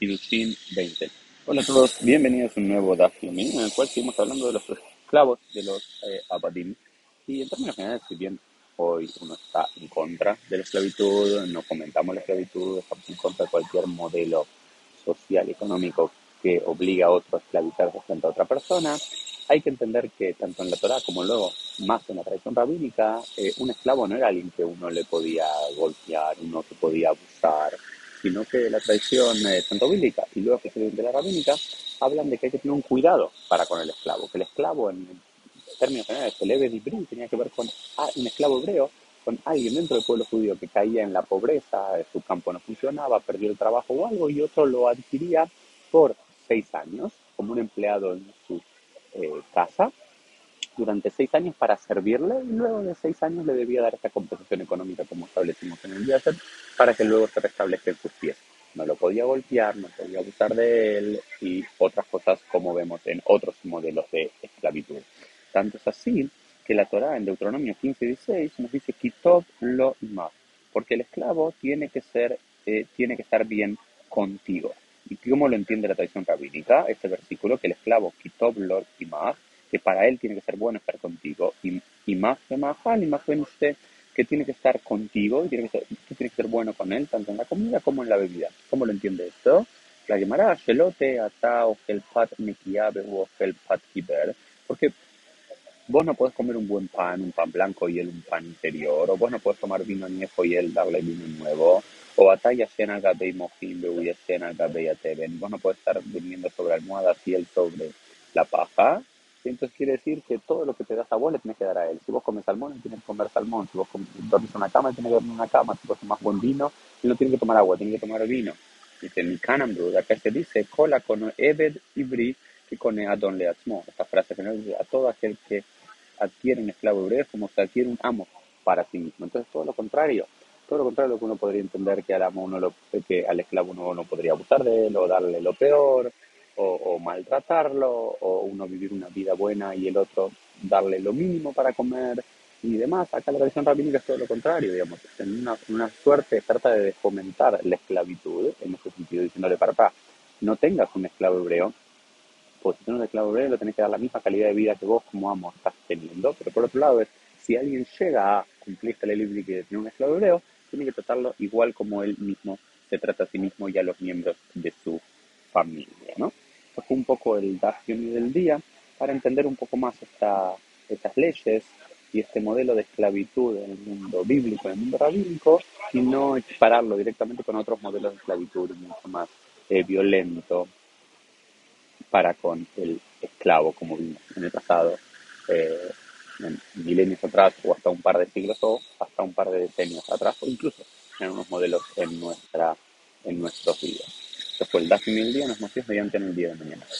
Kiddushin 20. Hola a todos, bienvenidos a un nuevo Daf en el cual seguimos hablando de los esclavos, de los eh, abadim. Y en términos generales, si bien hoy uno está en contra de la esclavitud, no comentamos la esclavitud, estamos en contra de cualquier modelo social, económico que obliga a otro a esclavizarse frente a otra persona, hay que entender que tanto en la Torah como luego más en la tradición rabínica, eh, un esclavo no era alguien que uno le podía golpear, uno que podía abusar, sino que la tradición eh, tanto bíblica y luego de la rabínica hablan de que hay que tener un cuidado para con el esclavo, que el esclavo en términos generales, el Ebed tenía que ver con un esclavo hebreo, con alguien dentro del pueblo judío que caía en la pobreza, eh, su campo no funcionaba, perdió el trabajo o algo y otro lo adquiría por seis años como un empleado en su eh, casa durante seis años para servirle y luego de seis años le debía dar esta compensación económica como establecimos en el día para que luego se restablezca sus pies. No lo podía golpear, no podía abusar de él y otras cosas como vemos en otros modelos de esclavitud. Tanto es así que la Torah en Deuteronomio 15 y 16 nos dice Kitov lo imah, porque el esclavo tiene que ser, eh, tiene que estar bien contigo. ¿Y cómo lo entiende la tradición rabínica? Este versículo, que el esclavo Kitov lo imah que para él tiene que ser bueno estar contigo, y, y más que más, y más bien usted que tiene que estar contigo, y tiene que ser, que ser bueno con él, tanto en la comida como en la bebida. ¿Cómo lo entiende esto? La Gemara, Shelote, Atao, Helpat, Mekiabe o Helpat Kiber, porque vos no podés comer un buen pan, un pan blanco y él un pan interior, o vos no podés tomar vino viejo y él darle vino nuevo, o Ataya Shena Gabei Mojim, Beuya Shena Gabei Ateben, vos no podés estar durmiendo sobre almohadas y él sobre la paja, entonces quiere decir que todo lo que te das a vos le tienes que dar a él. Si vos comes salmón, él tiene que comer salmón. Si vos dormís en una cama, él tiene que dormir en una cama. Si vos tomás buen vino, no tiene que tomar agua, tiene que tomar vino. Dice, mi canambru, acá se dice, cola con Ebed Ibri que con Adon Leatzmo. Esta frase que dice, a todo aquel que adquiere un esclavo hebreo como se adquiere un amo para sí mismo. Entonces todo lo contrario. Todo lo contrario lo que uno podría entender que al amo uno lo, que al esclavo uno no podría abusar de él o darle lo peor o, maltratarlo, o uno vivir una vida buena y el otro darle lo mínimo para comer y demás. Acá la tradición rabínica es todo lo contrario, digamos, en una, suerte trata de fomentar la esclavitud, en ese sentido, diciéndole para acá, no tengas un esclavo hebreo, pues si tienes un esclavo hebreo, le tenés que dar la misma calidad de vida que vos como amo estás teniendo, pero por otro lado es, si alguien llega a cumplir esta ley bíblica de tener un esclavo hebreo, tiene que tratarlo igual como él mismo se trata a sí mismo y a los miembros de su familia, ¿no? Un poco el Dafioni del día para entender un poco más esta, estas leyes y este modelo de esclavitud en el mundo bíblico, en el mundo rabínico, y no equipararlo directamente con otros modelos de esclavitud mucho más eh, violento para con el esclavo, como vimos en el pasado, eh, en milenios atrás, o hasta un par de siglos, o hasta un par de decenios atrás, o incluso en unos modelos en, nuestra, en nuestros días. Esto fue el DAFI Mil Día, nos vemos mediante en el día de mañana.